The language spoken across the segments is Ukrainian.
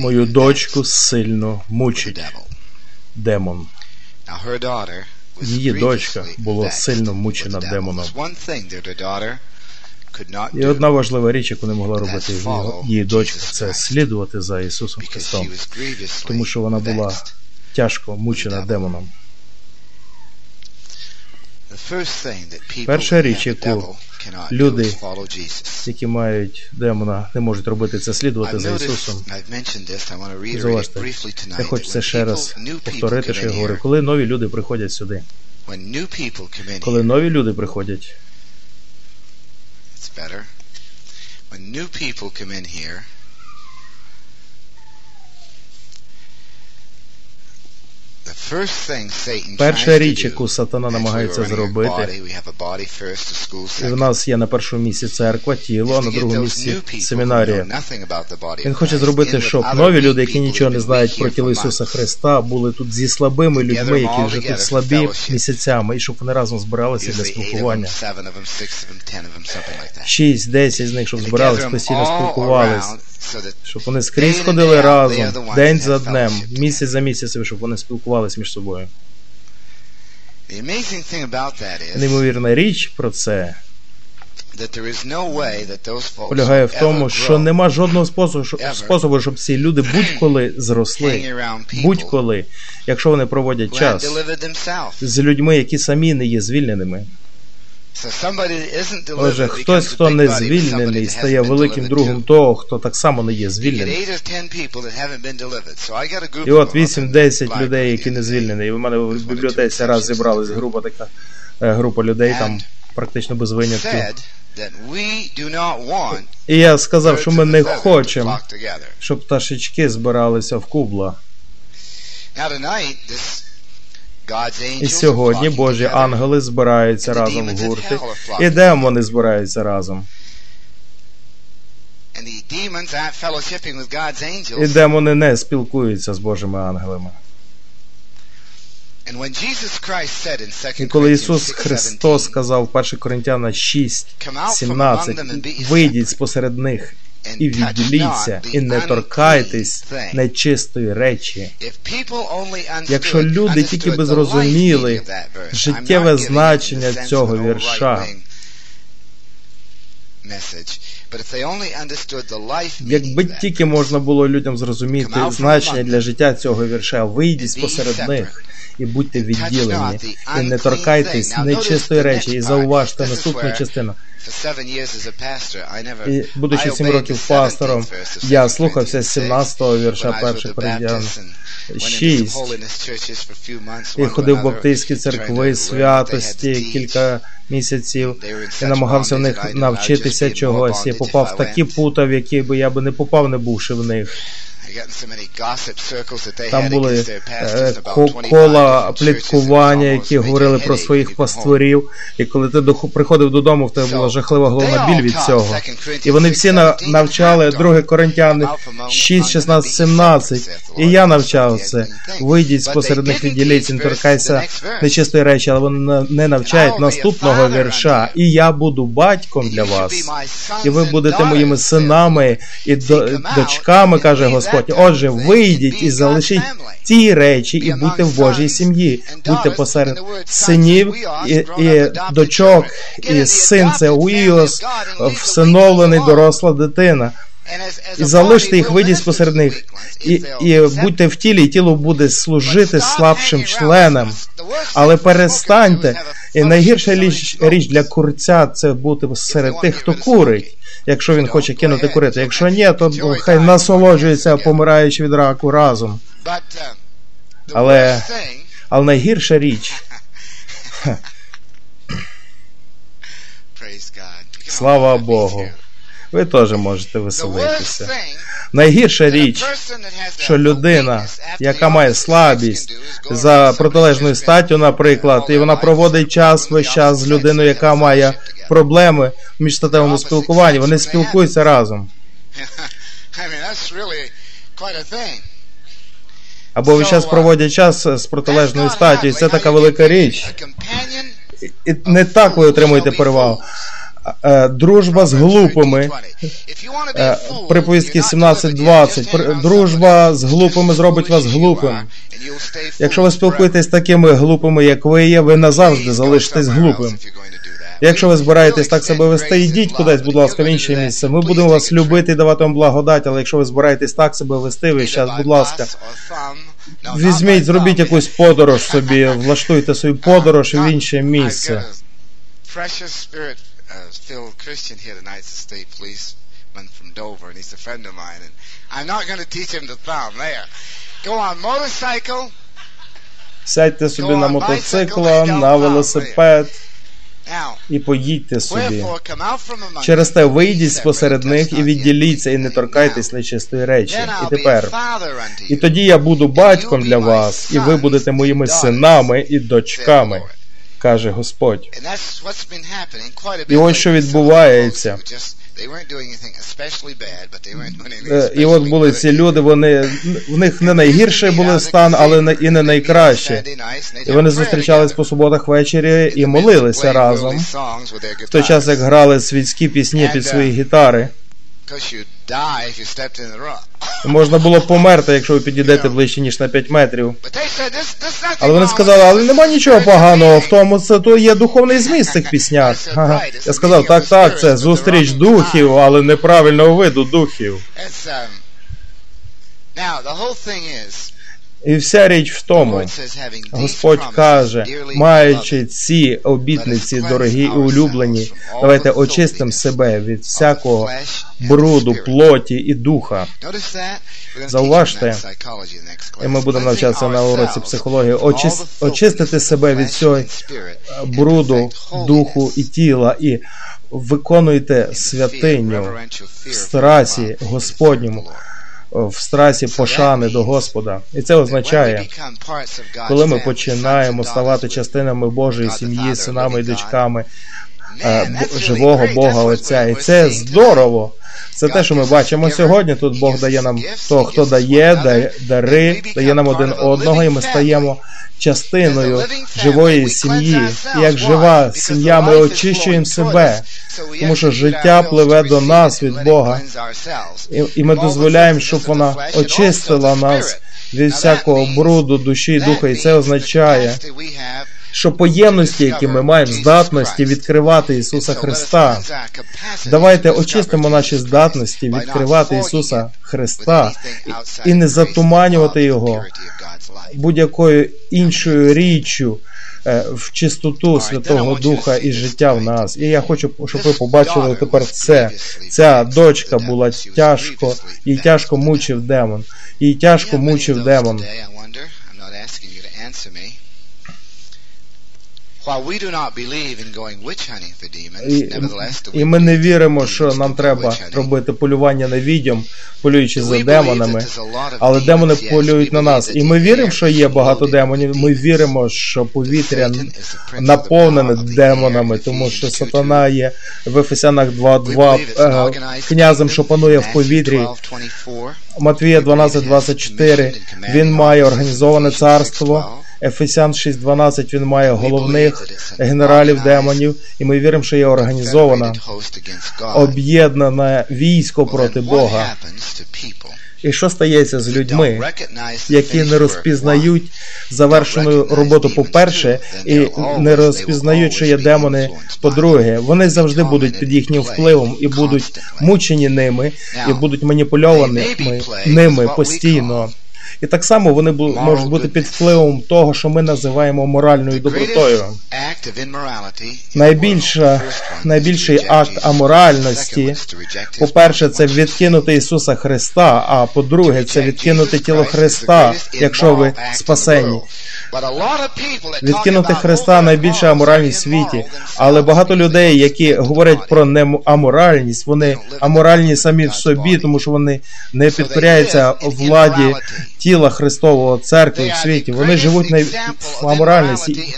Мою дочку сильно мучить демон. Її дочка була сильно мучена демоном. І одна важлива річ, яку не могла робити її, дочка, це слідувати за Ісусом Христом, тому що вона була тяжко мучена демоном. Перша річ, яку люди. Які мають демона, не можуть робити це слідувати за Ісусом. Tonight. я хочу це ще раз повторити, що я говорю. Коли нові люди приходять сюди, коли нові люди приходять, it's better. When new people come in here, the first thing Satan перша річ, яку сатана намагається зробити, і в нас є на першому місці церква, тіло, а на другому місці семінарія. Він хоче зробити, щоб нові люди, які нічого не знають про тіло Ісуса. Христа, були тут зі слабими людьми, які вже тут слабі місяцями, і щоб вони разом збиралися для спілкування. Шість, десять з них, щоб them постійно all щоб вони скрізь ходили разом, день за днем, місяць за місяцем, щоб вони спілкувались між собою. Неймовірна річ про це полягає в тому, що нема жодного способу, щоб, ці люди будь-коли зросли, будь-коли, якщо вони проводять час з людьми, які самі не є звільненими. So somebody that isn't Отже, хтось, хто не звільнений, стає великим другом того, хто так само не є звільнений. І от them up 8-10 людей, які не звільнені. І в мене в бібліотеці раз зібралась група така е, група людей, там практично без винятків. І я сказав, що ми не хочемо, щоб пташечки збиралися в кубла. Now tonight, this God's angels І сьогодні Божі ангели збираються разом в гурти, і демони збираються разом. І демони не спілкуються з Божими ангелами. And when Jesus Christ said in 2 І коли Ісус 6:17, Христос сказав в 1 Коринтяна 6, Come out from among 17, them and be ye вийдіть спосеред них і відділіться, і не торкайтесь нечистої речі. Якщо люди тільки би зрозуміли життєве значення цього вірша. Якби тільки можна було людям зрозуміти значення для життя цього вірша, вийдіть separate. них і будьте відділені, і не торкайтесь нечистої речі. І зауважте наступну частину. І будучи сім років пастором, 17th verse of я 2 слухався Corinthians 17-го вірша перших Коринтян. Baptists and went into some 6. holiness churches for a few months, І ходив в баптистські церкви святості кілька місяців. І намагався в них навчитися чогось. Я попав в такі пута, в які би я би не попав, не бувши в них. Там були е, кола пліткування, які говорили про своїх пастворів. І коли ти приходив додому, в тебе була жахлива головна біль від цього. І вони всі на- навчали 2 Коринтяни 6, 16, 17. І я навчав це. Вийдіть спосеред них відділіться, не торкайся нечистої речі, але вони не навчають наступного вірша. І я буду батьком для вас. І ви будете моїми синами і до- дочками, каже Господь. Отже, вийдіть і залишіть ті речі і будьте в Божій сім'ї. Будьте посеред синів і, дочок, і син це уіос, всиновлений доросла дитина. І залиште їх, вийдіть посеред них. І, і будьте в тілі, і тіло буде служити слабшим членам. Але перестаньте. І найгірша річ, для курця це бути серед тих, хто курить. Якщо він хоче кинути курити. Якщо ні, то хай насолоджується, помираючи від раку разом. Але- Але найгірша річ, слава Богу, ви теж можете веселитися. Найгірша річ, що людина, яка має слабість за протилежною статтю, наприклад, і вона проводить час весь час з людиною, яка має проблеми в міжстатевому спілкуванні, вони спілкуються разом. Або весь час проводять час з протилежною статтю, і це така велика річ. І не так ви отримуєте перевагу. Е, дружба з глупими. Е, приповістки 17.20. Дружба з глупими зробить вас глупим. Якщо ви спілкуєтесь з такими глупими, як ви є, ви назавжди залишитесь глупим. Якщо ви збираєтесь так себе вести, йдіть кудись, будь ласка, в інше місце. Ми будемо вас любити і давати вам благодать, але якщо ви збираєтесь так себе вести, ви зараз, будь ласка, візьміть, зробіть якусь подорож собі, влаштуйте свою подорож в інше місце. From Dover, and he's a friend of mine. And I'm not going to teach him the thumb. There. Go on motorcycle. Сядьте собі на мотоцикла, на велосипед і поїдьте собі. Через те вийдіть спосеред них і відділіться, і не торкайтесь нечистої речі. І тепер і тоді я буду батьком для вас, і ви будете моїми синами і дочками, каже Господь. І ось що відбувається. Е, і от були ці люди, вони в них не найгірший були стан, але не і не найкраще. І вони зустрічались по суботах ввечері і молилися разом. В той час як грали світські пісні під свої гітари. Можна було померти, якщо ви підійдете ближче, ніж на 5 метрів. Але вони сказали, але нема нічого поганого в тому, це то є духовний зміст цих піснях. Ага. Я сказав, так, так, це зустріч духів, але неправильного виду духів. І вся річ в тому, Господь каже, маючи ці обітниці, дорогі і улюблені, давайте очистимо себе від всякого бруду, плоті і духа. Зауважте, і ми будемо навчатися на уроці психології, очистити себе від цього бруду, духу і тіла, і виконуйте святиню в страсі Господньому в страсі пошани до Господа. І це означає, коли ми починаємо ставати частинами Божої сім'ї, синами і дочками е, живого Бога Отця. І це здорово. Це те, що ми бачимо сьогодні. Тут Бог дає нам то, хто дає, дари, дає нам один одного, і ми стаємо частиною живої сім'ї. І як жива сім'я, ми очищуємо себе, тому що життя пливе до нас від Бога, і, і ми дозволяємо, щоб вона очистила нас від всякого бруду, душі духа. І це означає, що поємності, які ми маємо здатності відкривати Ісуса Христа. Давайте очистимо наші здатності відкривати Ісуса Христа і не затуманювати Його будь-якою іншою річчю. Е, в чистоту Святого Духа і життя в нас. І я хочу, щоб ви побачили тепер це. Ця дочка була тяжко, їй тяжко мучив демон. Їй тяжко мучив демон. І, і ми не віримо, що нам треба робити полювання на відьом, полюючи за демонами, але демони полюють на нас. І ми віримо, що є багато демонів. Ми віримо, що повітря наповнене демонами, тому що сатана є в Ефесянах 2.2 е, князем, що панує в повітрі. Матвія 12.24 Він має організоване царство. Ефесян 6.12 він має головних генералів демонів, і ми віримо, що є організована об'єднане військо проти Бога. І що стається з людьми, які не розпізнають завершену роботу по-перше, і не розпізнають, що є демони. По-друге, вони завжди будуть під їхнім впливом і будуть мучені ними, і будуть маніпульовані ними постійно. І так само вони можуть бути під впливом того, що ми називаємо моральною добротою. Найбільша, найбільший акт аморальності, по-перше, це відкинути Ісуса Христа. А по-друге, це відкинути тіло Христа, якщо ви спасені. Відкинути Христа найбільша аморальність в світі, але багато людей, які говорять про неаморальність, вони аморальні самі в собі, тому що вони не підкоряються владі тіла Христового церкви в світі. Вони живуть на аморальності.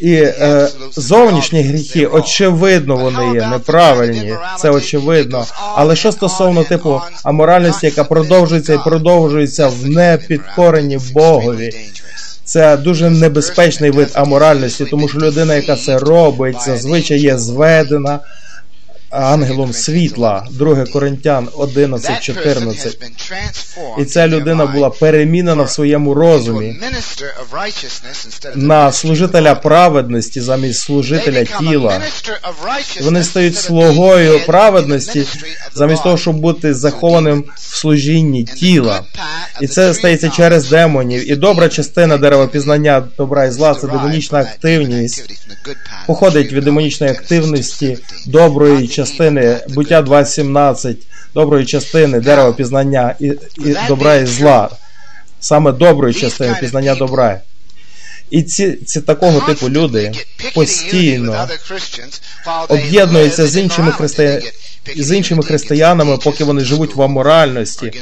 І е, зовнішні гріхи, очевидно, вони є неправильні, це очевидно. Але що стосовно типу аморальності, яка продовжується і продовжується в непідкоренні Богові, Це дуже небезпечний вид аморальності, тому що людина, яка це робить, зазвичай є зведена ангелом світла, 2 Коринтян 11.14. І ця людина була перемінена в своєму розумі на служителя праведності замість служителя тіла. Вони стають слугою праведності замість того, щоб бути захованим в служінні тіла. І це стається через демонів. І добра частина деревопізнання добра і зла це демонічна активність. Походить від демонічної активності доброї частини буття 2.17, доброї частини дерева пізнання і, і добра і зла, саме доброї частини пізнання добра. І ці, ці такого типу люди постійно об'єднуються з іншими християнами. З іншими християнами, поки вони живуть в аморальності,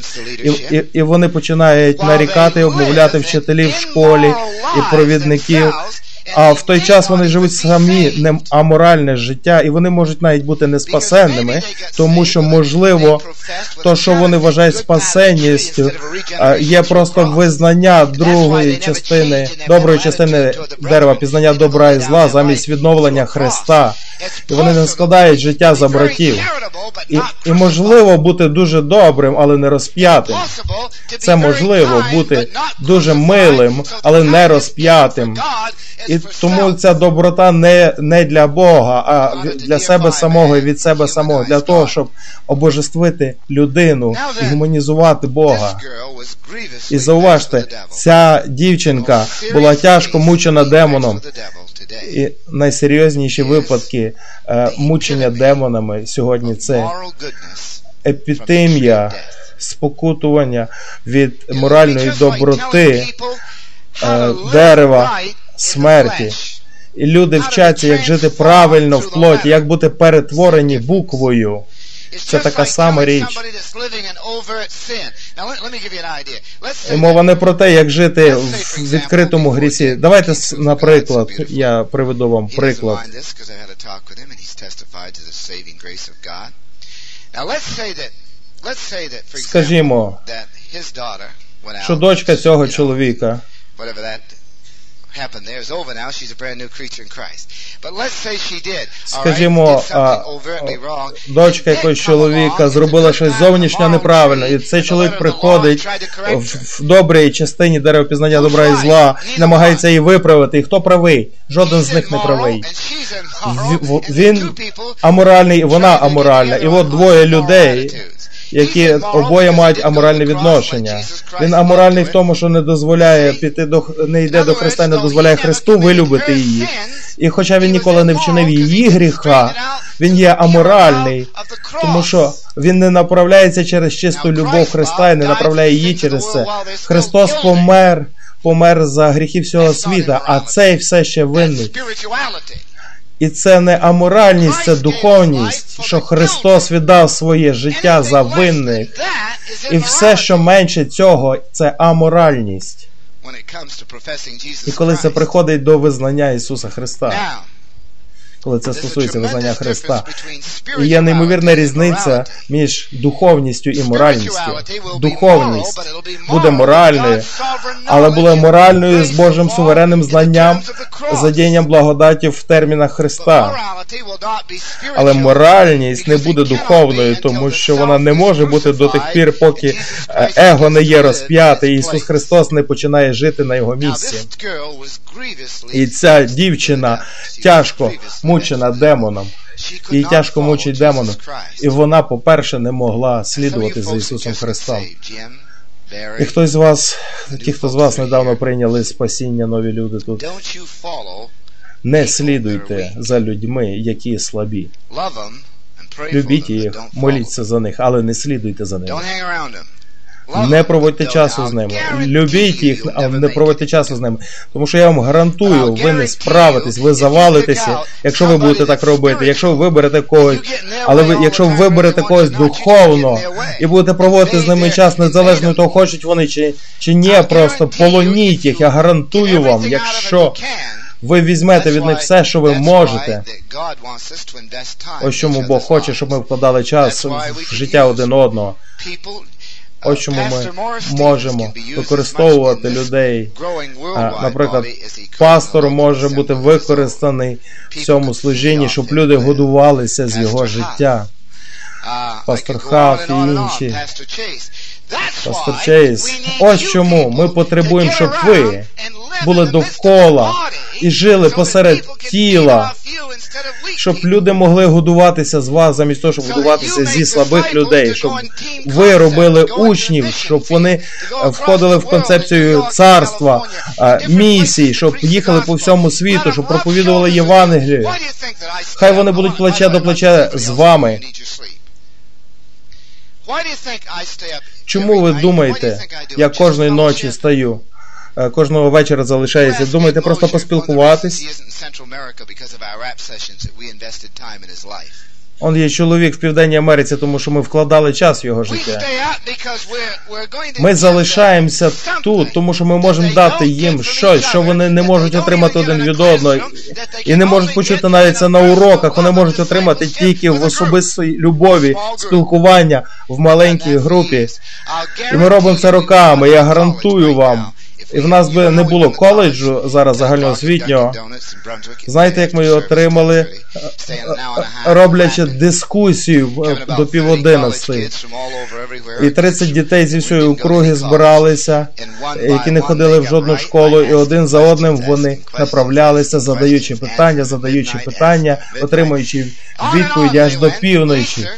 і і, і вони починають нарікати, обмовляти вчителів в школі і провідників, а в той час вони живуть самі не аморальне життя, і вони можуть навіть бути неспасенними, тому що можливо, то, що вони вважають спасенністю, є просто визнання другої частини, доброї частини дерева, пізнання добра і зла замість відновлення Христа. І вони не складають життя за братів. І, і можливо бути дуже добрим, але не розп'ятим. Це можливо бути дуже милим, але не розп'ятим. І тому ця доброта не не для Бога, а для себе самого і від себе самого, для того, щоб обожествити людину і гуманізувати Бога. І зауважте, ця дівчинка була тяжко мучена демоном. І найсерйозніші випадки е, мучення демонами сьогодні це епітемія, спокутування від моральної доброти е, дерева смерті. І люди вчаться, як жити правильно в плоті, як бути перетворені буквою. Це така сама річ. І мова не про те, як жити в відкритому грісі. Давайте, наприклад, я приведу вам приклад. Скажімо, що дочка цього чоловіка Скажімо, дочка якогось чоловіка зробила щось зовнішньо неправильно, і цей чоловік приходить в добрій частині деревопізнання добра і зла, намагається її виправити. І хто правий? Жоден з них не правий. Він аморальний, вона аморальна. І от двоє людей які обоє мають аморальне відношення. Він аморальний в тому, що не дозволяє піти до не йде до Христа, не дозволяє Христу вилюбити її. І хоча він ніколи не вчинив її гріха, він є аморальний, тому що він не направляється через чисту любов Христа і не направляє її через це. Христос помер, помер за гріхи всього світа, а цей все ще винний. І це не аморальність, це духовність, що Христос віддав своє життя за винних. І все, що менше цього, це аморальність. І коли це приходить до визнання Ісуса Христа коли це стосується визнання Христа. І є неймовірна різниця між духовністю і моральністю. Духовність буде моральною, але буде моральною з Божим суверенним знанням, задіянням благодаті в термінах Христа. Але моральність не буде духовною, тому що вона не може бути до тих пір, поки е, его не є розп'яте, і Ісус Христос не починає жити на його місці. І ця дівчина тяжко мучена демоном. Її тяжко мучить демоном. І вона, по-перше, не могла слідувати за Ісусом Христом. І хтось з вас, ті, хто з вас недавно прийняли спасіння, нові люди тут. Не слідуйте за людьми, які слабі. Любіть їх, моліться за них, але не слідуйте за ними. Не проводьте часу з ними. Любіть їх, але не проводьте часу з ними. Тому що я вам гарантую, ви не справитесь, ви завалитеся, якщо ви будете так робити. Якщо ви виберете когось, але ви, якщо ви виберете когось духовно і будете проводити з ними час, незалежно того, хочуть вони чи, чи ні, просто полоніть їх. Я гарантую вам, якщо. Ви візьмете від них все, що ви можете. Ось чому Бог хоче, щоб ми вкладали час в життя один одного. Ось чому ми можемо використовувати людей. Наприклад, пастор може бути використаний в цьому служінні, щоб люди годувалися з його життя. Пастор Хаф і інші. Пастор Чейз. Ось чому ми потребуємо, щоб ви були довкола і жили посеред тіла, щоб люди могли годуватися з вас, замість того, щоб годуватися зі слабих людей, щоб ви робили учнів, щоб вони входили в концепцію царства, місій, щоб їхали по всьому світу, щоб проповідували Євангелію. Хай вони будуть плече до плеча з вами. Чому ви думаєте, я кожної ночі стаю? Е, кожного вечора залишається. Думаєте, просто поспілкуватись? Он є чоловік в Південній Америці, тому що ми вкладали час в його життя. Ми залишаємося тут, тому що ми можемо дати їм щось, що вони не можуть отримати один від одного, і не можуть почути навіть це на уроках. Вони можуть отримати тільки в особистій любові, спілкування в маленькій групі. І ми робимо це роками. Я гарантую вам. І в нас би не було коледжу зараз загальноосвітнього. Знаєте, як ми його отримали, роблячи дискусію до пів одинадцяти. І 30 дітей зі всієї округи збиралися, які не ходили в жодну школу, і один за одним вони направлялися, задаючи питання, задаючи питання, отримуючи відповіді аж до півночі.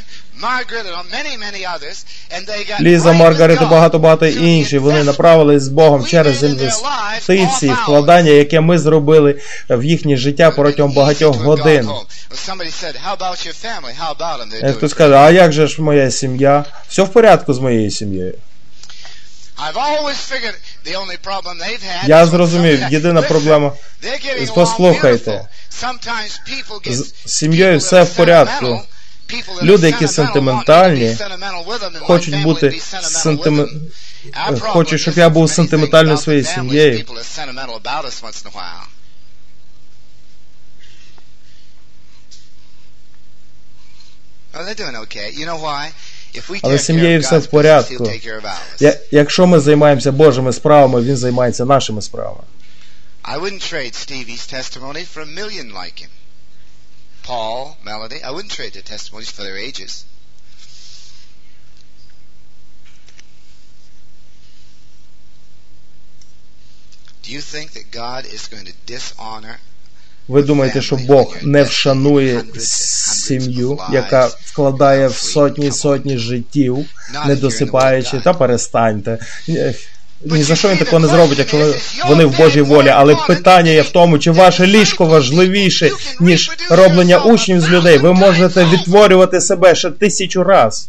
Ліза, Маргарет і багато-багато інші. Вони направились з Богом через інвестиції, вкладання, яке ми зробили в їхнє життя протягом багатьох годин. Хтось каже, а як же ж моя сім'я? Все в порядку з моєю сім'єю. Я зрозумів, єдина проблема. Послухайте, з сім'єю все в порядку. Люди, які сентиментальні, хочуть бути сентимен... хочуть, щоб я був сентиментальним своєю сім'єю. Але з сім'єю все в порядку. Я, якщо ми займаємося Божими справами, він займається нашими справами. I wouldn't trade Stevie's testimony for a million like him. Paul, Melody. I wouldn't trade their testimonies for their ages. Do you think that God is going to dishonor ви думаєте, що Бог не вшанує сім'ю, яка вкладає в сотні сотні життів, не досипаючи, та перестаньте. Ні за що він такого не зробить, якщо вони в Божій волі. Але питання є в тому, чи ваше ліжко важливіше, ніж роблення учнів з людей. Ви можете відтворювати себе ще тисячу раз.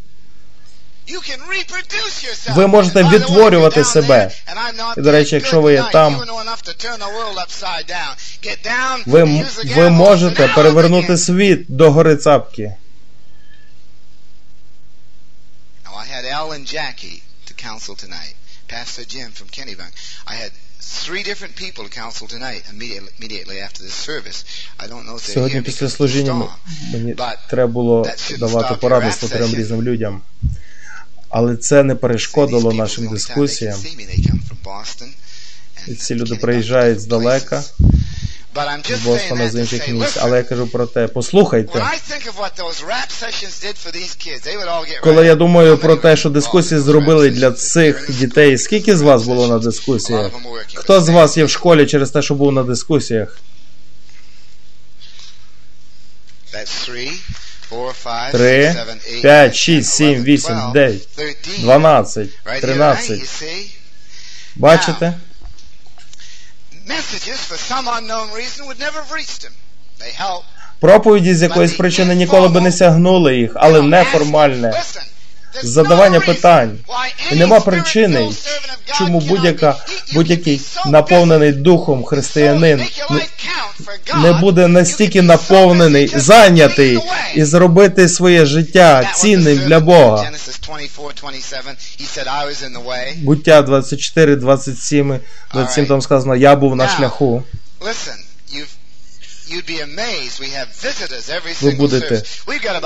Ви можете відтворювати себе. І, до речі, якщо ви є там, ви, ви можете перевернути світ до гори цапки. tonight. Pastor Jim from Kennebunk. I had three different people to counsel tonight immediately, immediately after this service. I don't know if they're Сьогодні після служіння мені треба було давати порадництво трьом різним людям. Але це не перешкодило нашим дискусіям. І ці люди приїжджають здалека з Бостона, з інших місць. Але я кажу про те, послухайте. Коли я думаю про те, що дискусії зробили для цих дітей, скільки з вас було на дискусіях? Хто з вас є в школі через те, що був на дискусіях? Три, п'ять, шість, сім, вісім, дев'ять, дванадцять, тринадцять. Бачите? Проповіді з якоїсь причини ніколи би не сягнули їх, але неформальне задавання питань. І нема причини, чому будь-яка будь-який наповнений духом християнин не буде настільки наповнений, зайнятий і зробити своє життя цінним для Бога. Буття 24, 27, 27 там сказано, я був на шляху. Ви будете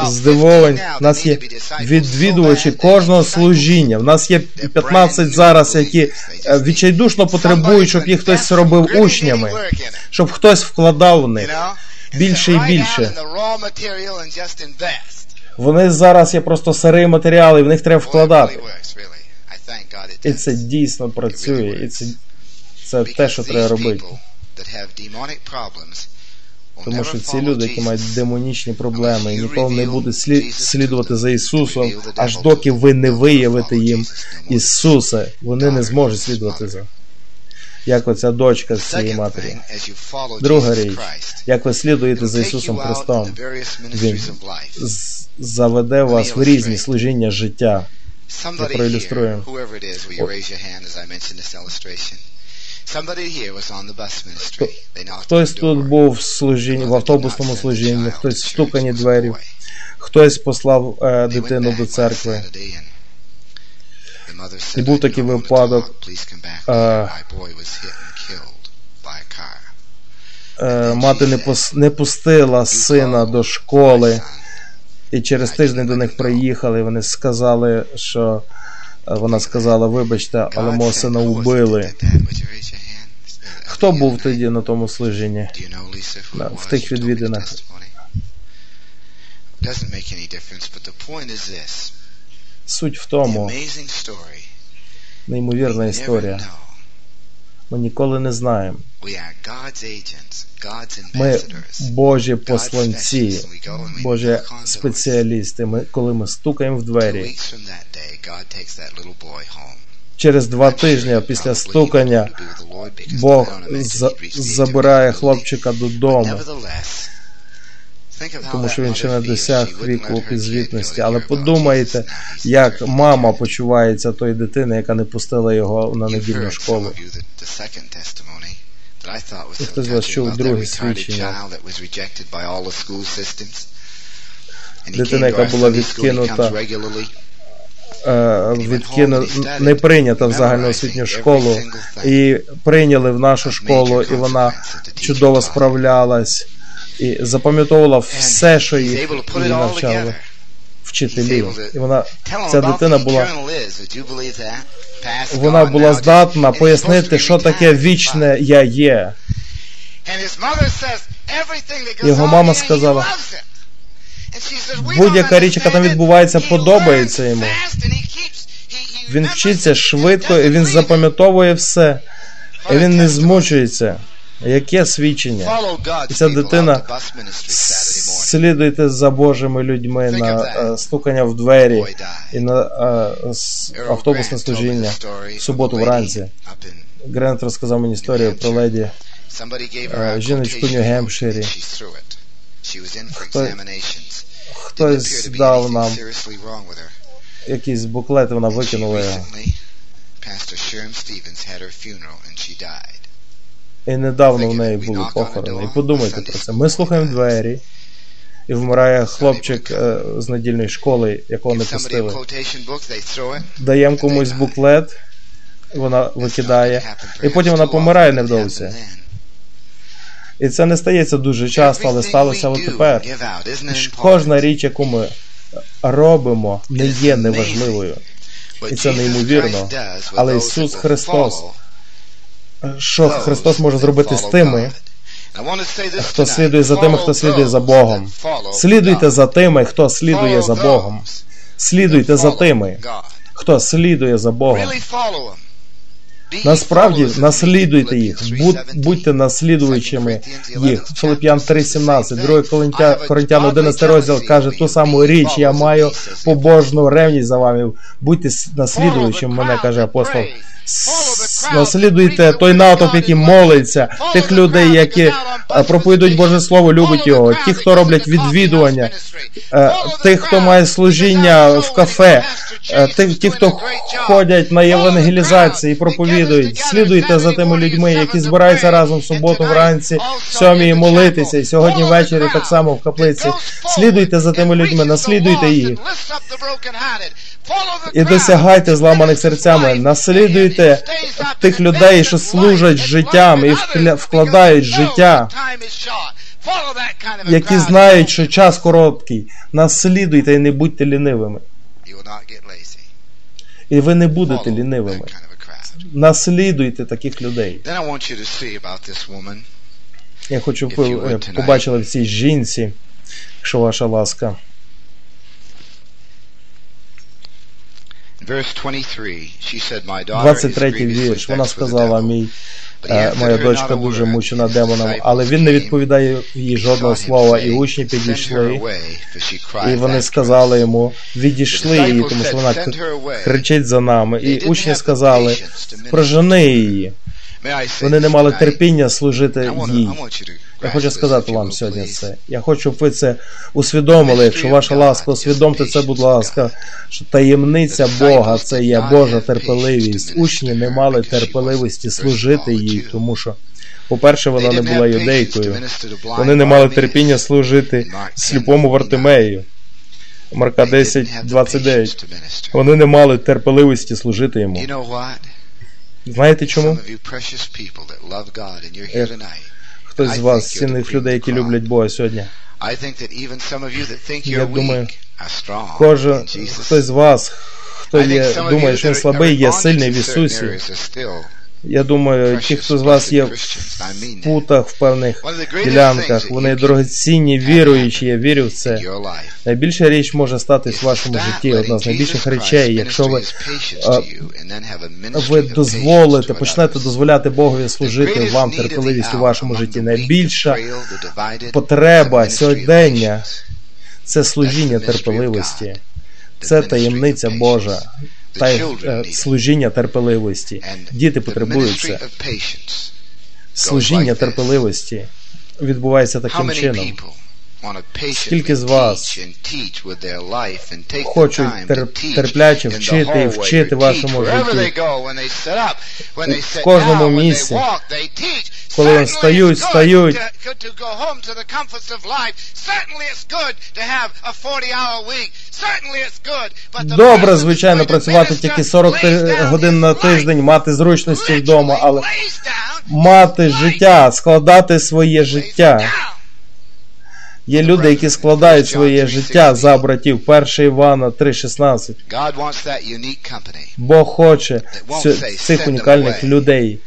здивовані. У нас є відвідувачі кожного служіння. У нас є 15 зараз, які е, відчайдушно потребують, щоб їх хтось робив учнями, щоб хтось вкладав в них більше і більше. Вони зараз є просто сирий матеріал, і в них треба вкладати. І це дійсно працює, і це, це те, що треба робити. Тому що ці люди, які мають демонічні проблеми, і ніколи не будуть слідувати за Ісусом, аж доки ви не виявите їм Ісуса, вони не зможуть слідувати за. Як оця дочка з цієї матері. Друга річ, як ви слідуєте за Ісусом Христом, Він заведе вас в різні служіння життя. Я проілюструю. Хтось тут був в служінні, в автобусному служінні, хтось в стукані двері, хтось послав е, дитину до церкви. І був такий випадок. Е, е, мати не, пос, не пустила сина до школи, і через тиждень до них приїхали. Вони сказали, що вона сказала: вибачте, але мого сина убили. Хто був тоді на тому служінні? В тих відвідинах. Суть в тому, неймовірна історія. Ми ніколи не знаємо. Ми Божі посланці, Божі спеціалісти. Ми, коли ми стукаємо в двері, через два тижні після стукання Бог забирає хлопчика додому. Тому що він ще не досяг віку підзвітності. Але подумайте, як мама почувається тої дитини, яка не пустила його на недільну школу. Хтось вас чув друге свідчення. Дитина, яка була відкинута відкину не прийнята в загальноосвітню школу і прийняли в нашу школу, і вона чудово справлялась і запам'ятовувала все, що їх її навчали вчителі. І вона ця дитина була вона була здатна пояснити, що таке вічне я є. Його мама сказала, будь-яка річ, яка там відбувається, подобається йому. Він вчиться швидко, і він запам'ятовує все, і він не змучується. Яке свідчення? І ця дитина слідуйте за Божими людьми на uh, стукання в двері і на uh, автобусне служіння в суботу вранці. Грент розказав мені історію про леді uh, жіночку Нью-Гемпширі. Хто, хтось дав нам якісь буклети, вона викинула його. І недавно в неї були похорони. І подумайте про це. Ми слухаємо двері, і вмирає хлопчик е, з недільної школи, якого не пустили. Даємо комусь буклет, вона викидає, і потім вона помирає невдовзі. І це не стається дуже часто, але сталося от тепер. Кожна річ, яку ми робимо, не є неважливою. І це неймовірно. Але Ісус Христос що Христос може зробити з тими, хто слідує за тими, хто слідує за Богом. Слідуйте за тими, хто слідує за Богом. Слідуйте за тими, хто слідує за Богом. Насправді наслідуйте їх, будьте наслідуючими їх. Филип'ян 3.17, 2 Коринтян 11 розділ каже ту саму річ, я маю побожну ревність за вами. Будьте наслідуючим, мене каже апостол наслідуйте той натовп, який молиться, тих людей, які проповідують Боже Слово, любить його, ті, хто роблять відвідування, тих, хто має служіння в кафе, ті, хто ходять на євангелізації і проповідують. Слідуйте за тими людьми, які збираються разом в суботу вранці, сьомій молитися, і сьогодні ввечері так само в каплиці. Слідуйте за тими людьми, наслідуйте їх і досягайте зламаних серцями, наслідуйте тих людей, що служать життям і вкладають життя. які знають, що час короткий. Наслідуйте і не будьте лінивими. І ви не будете лінивими. Наслідуйте таких людей. Я хочу, щоб ви побачили в цій жінці, якщо ваша ласка. 23 вірш. Вона сказала, мій е, моя дочка дуже мучена демоном, але він не відповідає їй жодного слова, і учні підійшли, і вони сказали йому, відійшли її, тому що вона кричить за нами. І учні сказали, прожени її. Вони не мали терпіння служити їй. Я хочу сказати вам сьогодні це. Я хочу, щоб ви це усвідомили. Якщо ваша ласка, усвідомте це, будь ласка, що таємниця Бога це є Божа терпеливість. Учні не мали терпеливості служити їй, тому що. По-перше, вона не була юдейкою. Вони не мали терпіння служити сліпому Вартимею. Марка 10, 29. Вони не мали терпеливості служити йому. Знаєте чому? Хтось з вас цінних людей, які люблять Бога сьогодні. Я думаю, кожен хтось з вас, хто є, думає, що він слабий, є сильний в Ісусі. Я думаю, ті, хто з вас є в путах в певних ділянках, вони дорогоцінні, віруючі, я вірю в це. Найбільша річ може статись в вашому житті, одна з найбільших речей, якщо ви ви дозволите, почнете дозволяти Богові служити вам терпеливість у вашому житті. Найбільша потреба сьогодення це служіння терпеливості. Це таємниця Божа та е, служіння терпеливості. Діти потребують це. Служіння терпеливості відбувається таким чином. Скільки з вас хочуть терпляче вчити і вчити вашому житті. В кожному місці, коли вони встають, встають. Добре, звичайно, працювати тільки 40 годин на тиждень, мати зручності вдома, але мати життя, складати своє життя. Є люди, які складають своє життя за братів. 1 Івана 3,16. Бог хоче цих унікальних людей,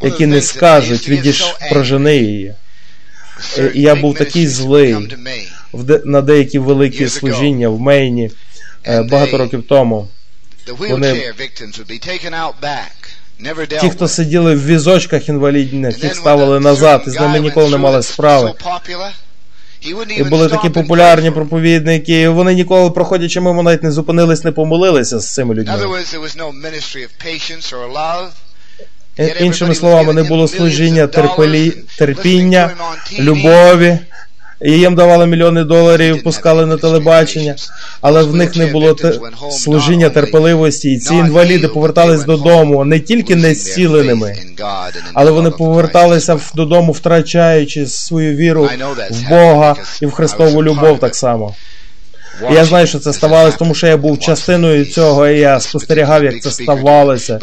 які не скажуть, відіш прожени її. І я був такий злий на деякі великі служіння в Мейні е, багато років тому. Вони Ті, хто сиділи в візочках інвалідних, їх ставили назад, і з ними ніколи не мали справи. І були такі популярні проповідники, вони ніколи, проходячи мимо, навіть не зупинились, не помолилися з цими людьми. Іншими словами, не було служіння терпіння, любові. І їм давали мільйони доларів, пускали на телебачення, але в них не було те служіння терпеливості. І ці інваліди повертались додому не тільки не зціленими, але вони поверталися додому, втрачаючи свою віру в Бога і в Христову любов так само. Я знаю, що це ставалося, тому що я був частиною цього, і я спостерігав, як це ставалося,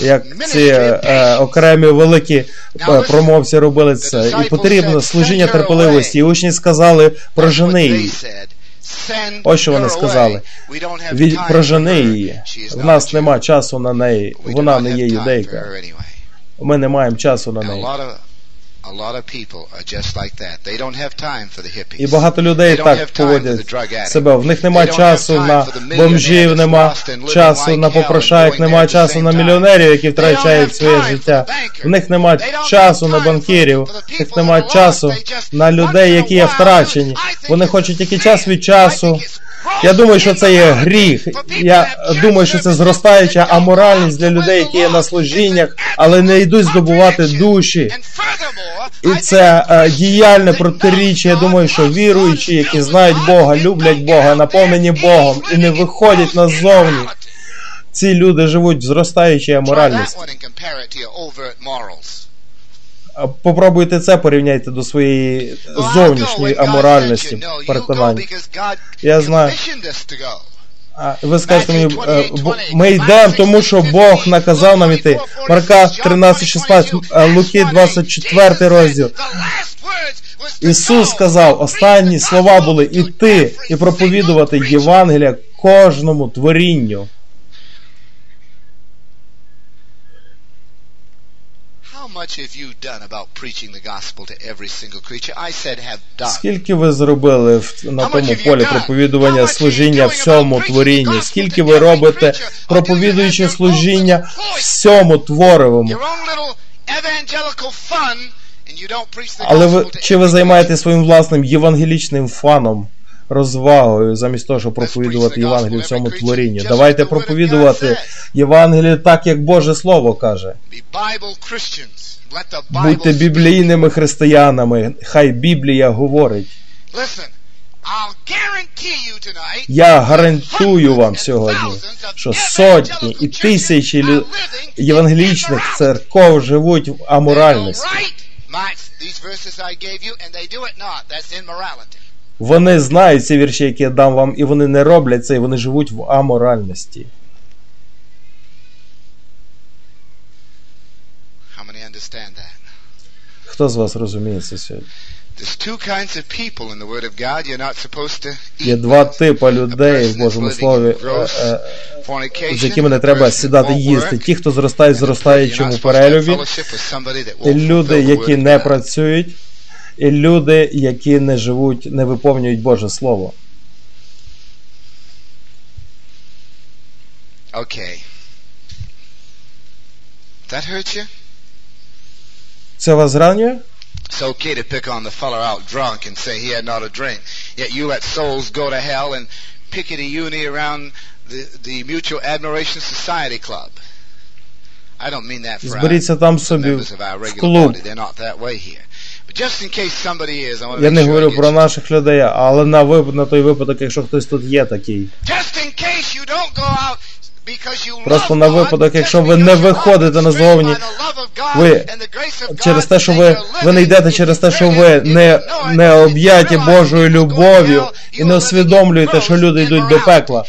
як ці е, окремі великі е, промовці робили це. І потрібно служіння терпеливості. І учні сказали, прожени її. Ось що вони сказали. Від прожени її. В нас нема часу на неї. Вона не є юдейка. Ми не маємо часу на неї. І багато людей так поводять себе. В них немає часу на бомжів, нема часу на попрошаєк, немає часу на мільйонерів, які втрачають своє життя. В них немає часу на банкірів, в них немає часу на людей, які є втрачені. Вони хочуть тільки час від часу. Я думаю, що це є гріх. Я думаю, що це зростаюча аморальність для людей, які є на служіннях, але не йдуть здобувати душі. І це е, діяльне протиріччя. Я думаю, що віруючі, які знають Бога, люблять Бога, наповнені Богом і не виходять назовні. Ці люди живуть в зростаючій аморальності. Попробуйте це порівняйте до своєї зовнішньої аморальності переконання. Я знаю. Ви скажете мені, е, ми йдемо, тому що Бог наказав нам іти. Марка 13, 16, Луки 24 розділ. Ісус сказав, останні слова були іти і проповідувати Євангелія кожному творінню. Скільки ви зробили на тому полі проповідування служіння всьому творінню? Скільки ви робите проповідуючи служіння всьому творовому? Але ви чи ви займаєтесь своїм власним євангелічним фаном, розвагою, замість того, щоб проповідувати Євангелію всьому творінню? Давайте проповідувати Євангелію так, як Боже Слово каже. Будьте біблійними християнами, хай Біблія говорить. Я гарантую вам сьогодні, що сотні і тисячі євангелічних церков живуть в аморальності. Вони знають ці вірші, які я дам вам, і вони не роблять це, і вони живуть в аморальності. Хто з вас розуміє це сьогодні? Є два типи людей в Божому Слові, з якими не треба сідати їсти. Ті, хто зростають в зростаючому перелюбі, люди, які не працюють, люди, які не живуть, не виповнюють Боже Слово. Okay. That hurt you? Це вас зранює? It's okay to pick on the feller out drunk and say he had not a drink. Yet you let souls go to hell and pickety uni around the, the Mutual Admiration Society Club. I don't mean that for Зберіться там собі members of our в regular клуб. body. They're not that way here. Just in case somebody is, I want to Я не говорю про наших людей, але на вип... на той випадок, якщо хтось тут є такий. Just in case you don't go out Просто на випадок, якщо ви не виходите назовні, ви через те, що ви, ви не йдете через те, що ви не, не об'яті Божою любов'ю і не усвідомлюєте, що люди йдуть до пекла.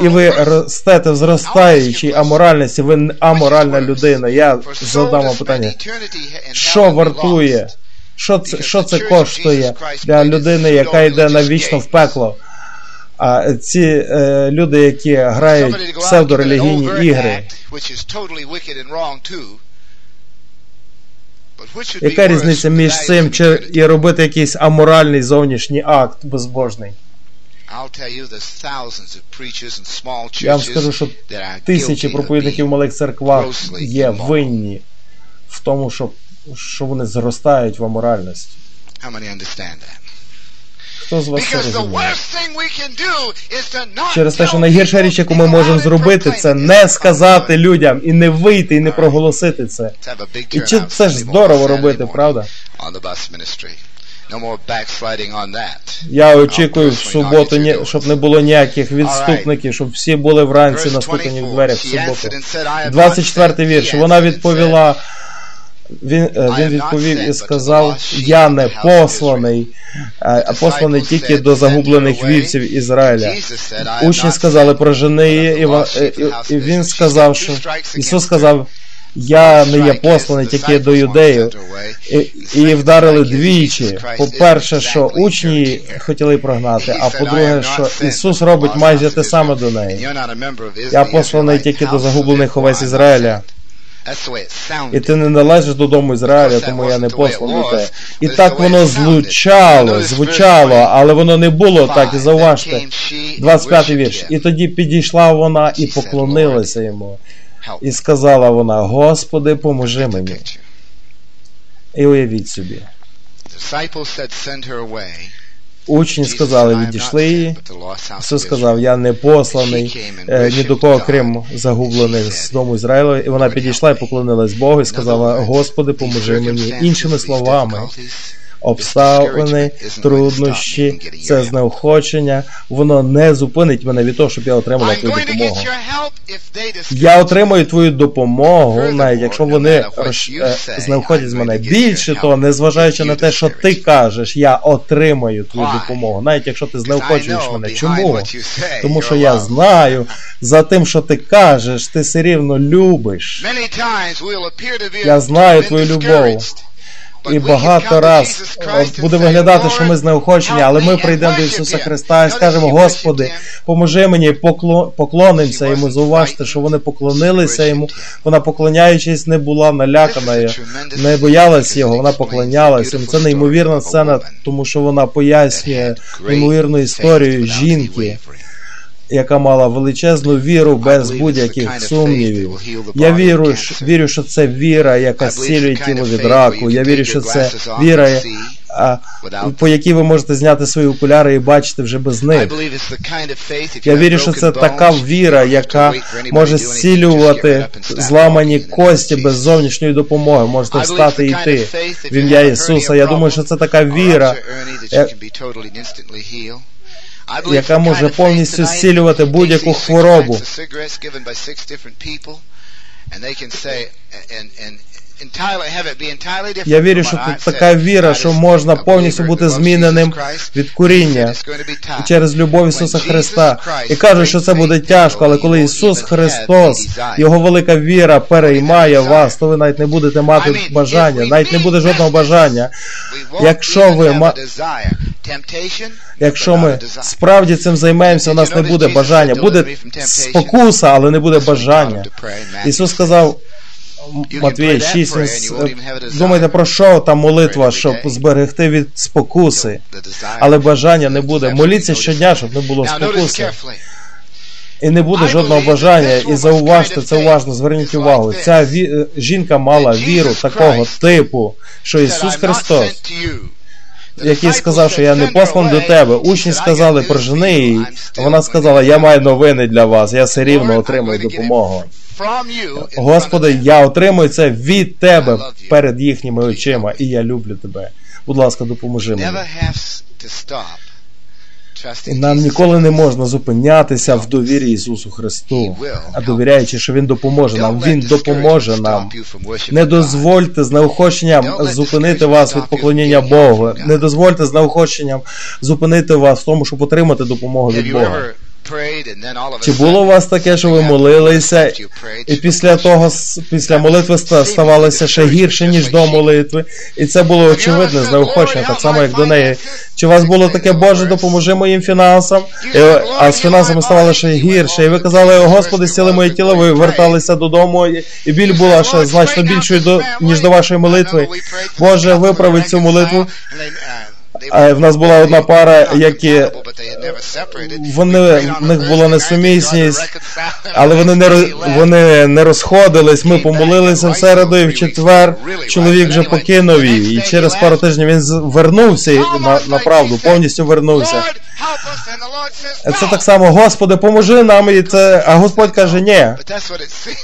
І ви ростете в зростаючій аморальності, ви аморальна людина. Я задам вам питання. Що вартує? Що це, що це коштує для людини, яка йде навічно в пекло? А ці е, люди, які грають псевдорелігійні ігри, яка різниця між цим чи і робити якийсь аморальний зовнішній акт безбожний? Я вам скажу, що тисячі проповідників в малих церквах є винні в тому, що, що вони зростають в аморальності. Хто з вас це розуміє? Через те, що найгірша річ, яку ми можемо зробити, це не сказати людям і не вийти, і не проголосити це. І чи це ж здорово робити, правда? Я очікую в суботу, щоб не було ніяких відступників, щоб всі були вранці Verse наступені в дверях в суботу. answered and said, I have not 24 вірш. Вона відповіла, він, е, він відповів і сказав, я не посланий, а а посланий тільки до загублених вівців Ізраїля. Учні сказали, прожени її, і, е, він сказав, що Ісус сказав, я не є посланий тільки до юдеїв. І, і вдарили двічі. По-перше, що учні хотіли прогнати, а по-друге, що Ісус робить майже те саме до неї. Я посланий тільки до загублених овець Ізраїля. І ти не належиш додому Ізраїля, тому я не посланий тебе. І так воно звучало, звучало, але воно не було так, і зауважте. 25 вірш. І тоді підійшла вона і поклонилася йому. І сказала вона: Господи, поможи мені. І уявіть собі. Учні сказали, відійшли її. Ісус сказав, я не посланий е, ні до кого, крім загублених з дому Ізраїля. І вона підійшла і поклонилась Богу і сказала, Господи, поможи мені. Іншими словами, обставини, труднощі, це знеохочення, воно не зупинить мене від того, щоб я отримала твою допомогу. Я отримаю твою допомогу, навіть якщо вони роз- е, знеохотять з мене. Більше того, незважаючи на те, що ти кажеш, я отримаю твою допомогу, навіть якщо ти знеохочуєш мене. Чому? Тому що я знаю, за тим, що ти кажеш, ти все рівно любиш. Я знаю твою любов. І багато раз буде виглядати, що ми знеохочені, але ми прийдемо до Ісуса Христа і скажемо, Господи, поможи мені, поклонимося йому. Зауважте, що вони поклонилися йому. Вона, поклоняючись, не була налякана, не боялась його, вона поклонялася йому. Це неймовірна сцена, тому що вона пояснює неймовірну історію жінки яка мала величезну віру без будь-яких сумнівів. Я вірю, вірю, що це віра, яка зцілює тіло від раку. Я вірю, що це віра, по якій ви можете зняти свої окуляри і бачити вже без них. Я вірю, що це така віра, яка може зцілювати зламані кості без зовнішньої допомоги. Можете встати і йти в ім'я Ісуса. Я думаю, що це така віра яка може повністю зцілювати будь-яку хворобу. Я вірю, що така віра, що можна повністю бути зміненим від куріння через любов Ісуса Христа. І кажу, що це буде тяжко, але коли Ісус Христос, Його велика віра переймає вас, то ви навіть не будете мати бажання, навіть не буде жодного бажання. Якщо ви Якщо ми справді цим займаємося, у нас не буде бажання. Буде спокуса, але не буде бажання. Ісус сказав. Матвія 6, думайте про що там молитва, щоб зберегти від спокуси, але бажання не буде. Моліться щодня, щоб не було спокуси. І не буде жодного бажання, і зауважте це уважно, зверніть увагу. Ця ві... жінка мала віру такого типу, що Ісус Христос який сказав, що я не послан до тебе. Учні сказали, прожени її. Вона сказала, я маю новини для вас, я все рівно отримую допомогу. Господи, я отримую це від тебе перед їхніми очима, і я люблю тебе. Будь ласка, допоможи мені. І нам ніколи не можна зупинятися в довірі Ісусу Христу, а довіряючи, що Він допоможе нам. Він допоможе нам. Не дозвольте з неохоченням зупинити вас від поклоніння Богу. Не дозвольте з неохоченням зупинити вас в тому, щоб отримати допомогу від Бога. Чи було у вас таке, що ви молилися, і після того, після молитви ставалося ще гірше, ніж до молитви, і це було очевидне, знеохочення, так само, як до неї. Чи у вас було таке, Боже, допоможи моїм фінансам, а з фінансами ставало ще гірше, і ви казали, Господи, зціли моє тіло, ви верталися додому, і біль була ще значно більшою, ніж до вашої молитви. Боже, виправи цю молитву. В нас була одна пара, які вони в них була несумісність, але вони не вони не розходились. Ми помолилися в середу і в четвер. Чоловік вже покинув її. І через пару тижнів він вернувся на, на правду, повністю вернувся. Це так само, Господи, поможи нам, і це, а Господь каже, ні.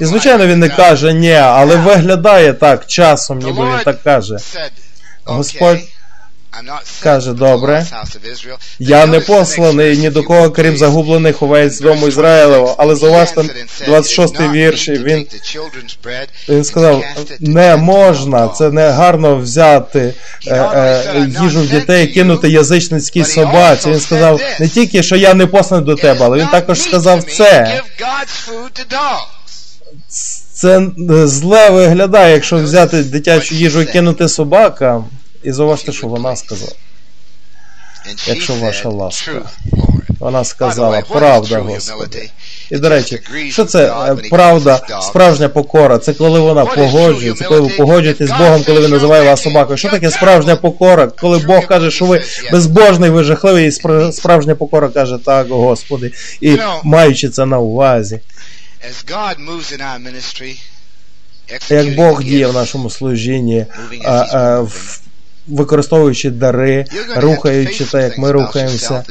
І звичайно, він не каже ні, але виглядає так часом, ніби він так каже. Господь Каже, добре, я не посланий ні до кого, крім загублених овець дому Ізраїлева, але зауважте 26-й вірш, він, він сказав, не можна, це не гарно взяти е, е, їжу в дітей, кинути язичницькій собаці. Він сказав не тільки, що я не посланий до тебе, але він також сказав це. Це зле виглядає, якщо взяти дитячу їжу і кинути собакам. І зауважте, що вона сказала. Якщо ваша ласка. Вона сказала, правда, Господи. І до речі, що це е, правда, справжня покора? Це коли вона погоджується, коли ви погоджуєтесь з Богом, коли він називає вас собакою. Що таке справжня покора? Коли Бог каже, що ви безбожний, ви жахливий, і справжня покора каже, так, Господи, і маючи це на увазі. Як Бог діє в нашому служінні, використовуючи дари, рухаючи так, як ми рухаємося.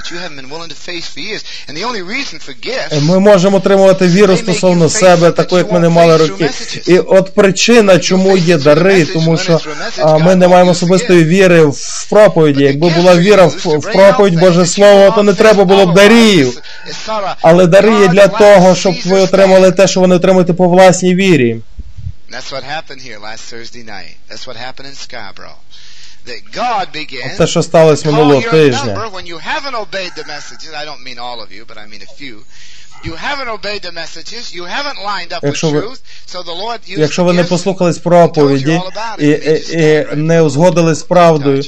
Ми можемо отримувати віру стосовно себе, таку, як ми не мали роки. І от причина, чому є дари, тому що ми не маємо особистої віри в проповіді. Якби була віра в, в проповідь Боже Слово, то не треба було б дарів. Але дари є для того, щоб ви отримали те, що вони отримуєте по власній вірі. That's what happened here last Thursday night. That's what happened in Scarborough. Те, що сталося минулого тижня. Якщо ви, якщо ви не послухались проповіді і, і, і не узгодили з правдою,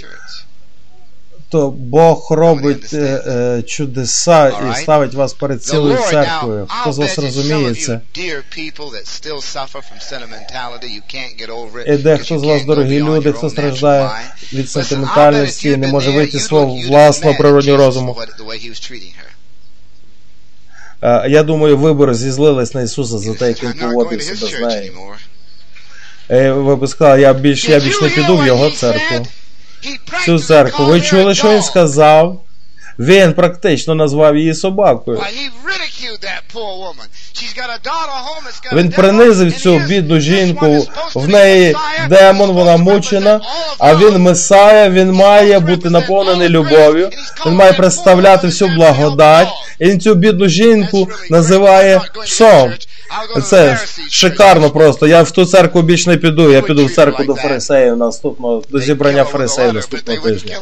то Бог робить е, е, чудеса і ставить вас перед цілою церквою. Хто з вас розуміє це? І дехто з вас, дорогі люди, хто страждає від сентиментальності і не може вийти свого власного природнього розуму. Е, я думаю, вибори зізлились на Ісуса за те, як він поводив себе з нею. Ви б сказали, я більш, я більш не піду в його церкву. Цю церкву. Ви чули, що він сказав? Він практично назвав її собакою. Він принизив цю бідну жінку, в неї демон, вона мучена, а він месая, він має бути наповнений любов'ю, він має представляти всю благодать, і він цю бідну жінку називає псом. Це шикарно просто. Я в ту церкву більш не піду. Я піду в церкву до фарисеїв наступного, до зібрання фарисеїв наступного тижня.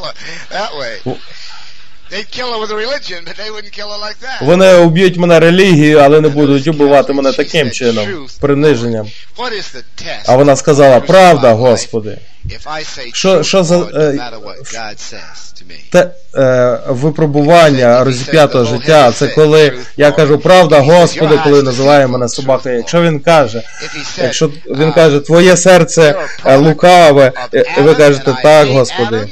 Вони уб'ють мене релігією, але не будуть убивати мене таким чином, приниженням. А вона сказала, правда, Господи. Що, що за е, те е, випробування розіп'ятого життя? Це коли я кажу правда, Господи, коли називає мене собакою. Якщо він каже, якщо він каже, твоє серце лукаве, і ви кажете так, Господи.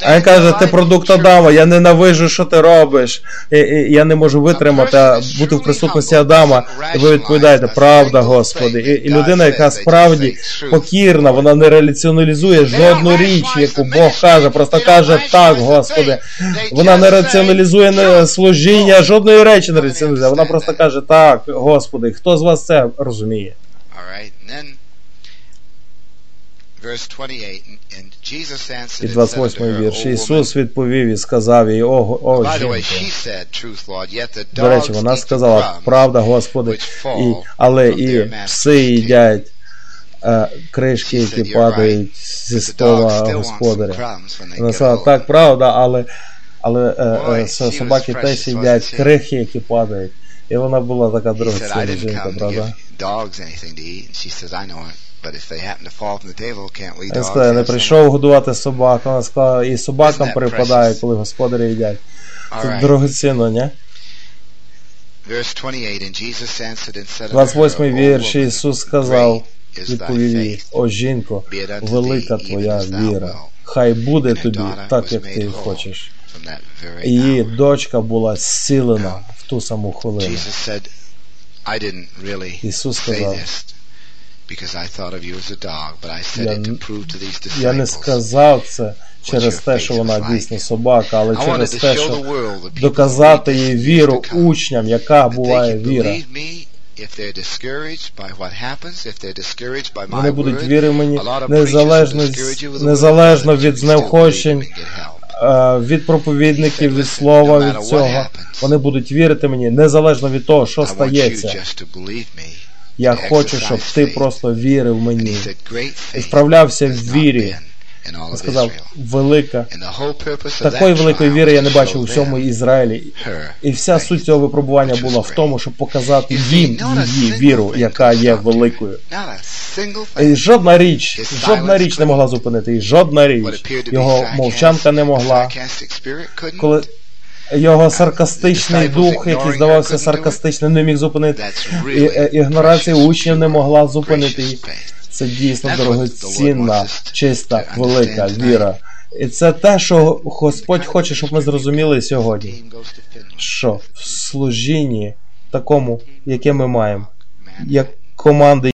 А він каже, ти продукт Адама, я ненавижу, що ти робиш. Я не можу витримати, а бути в присутності Адама. І ви відповідаєте, правда, Господи. І, і людина, яка справді покірна, вона не раціоналізує жодну річ, яку Бог каже, просто каже так, Господи. Вона не раціоналізує служіння, жодної речі не раціоналізує. Вона просто каже так, Господи. Хто з вас це розуміє? 28 вірш. Ісус відповів і сказав їй, о, о жінко. До речі, вона сказала, правда, Господи, і, але і пси їдять е, кришки, які падають зі стола господаря. Вона сказала, так, правда, але, але е, е, собаки теж їдять крихи, які падають. І вона була така дорогоцінна жінка, правда? Він сказав, не прийшов годувати собак. Вона сказала, і собакам припадає, коли господарі їдять. Це дорогоцінно, ні? 28 вірш Ісус сказав, відповів їй, о жінко, велика твоя віра. Хай буде тобі так, як ти хочеш. Її дочка була зцілена в ту саму хвилину. Ісус сказав, я не сказав це через те, що вона дійсно собака, але через те, що доказати їй віру учням, яка буває віра. Вони будуть віри мені незалежно, незалежно від зневхощень, від проповідників, від слова, від цього. Вони будуть вірити мені незалежно від того, що стається. Я хочу, щоб ти просто вірив мені і вправлявся в вірі. Він сказав, велика. Такої великої віри я не бачив у всьому Ізраїлі. І вся суть цього випробування була в тому, щоб показати їм її віру, яка є великою. І жодна річ, жодна річ не могла зупинити, і жодна річ. Його мовчанка не могла. Коли його саркастичний дух, який здавався саркастичним, не міг зупинити. І, ігнорація учнів не могла зупинити її. Це дійсно дорогоцінна, чиста, велика віра. І це те, що Господь хоче, щоб ми зрозуміли сьогодні. Що в служінні такому, яке ми маємо, як команди.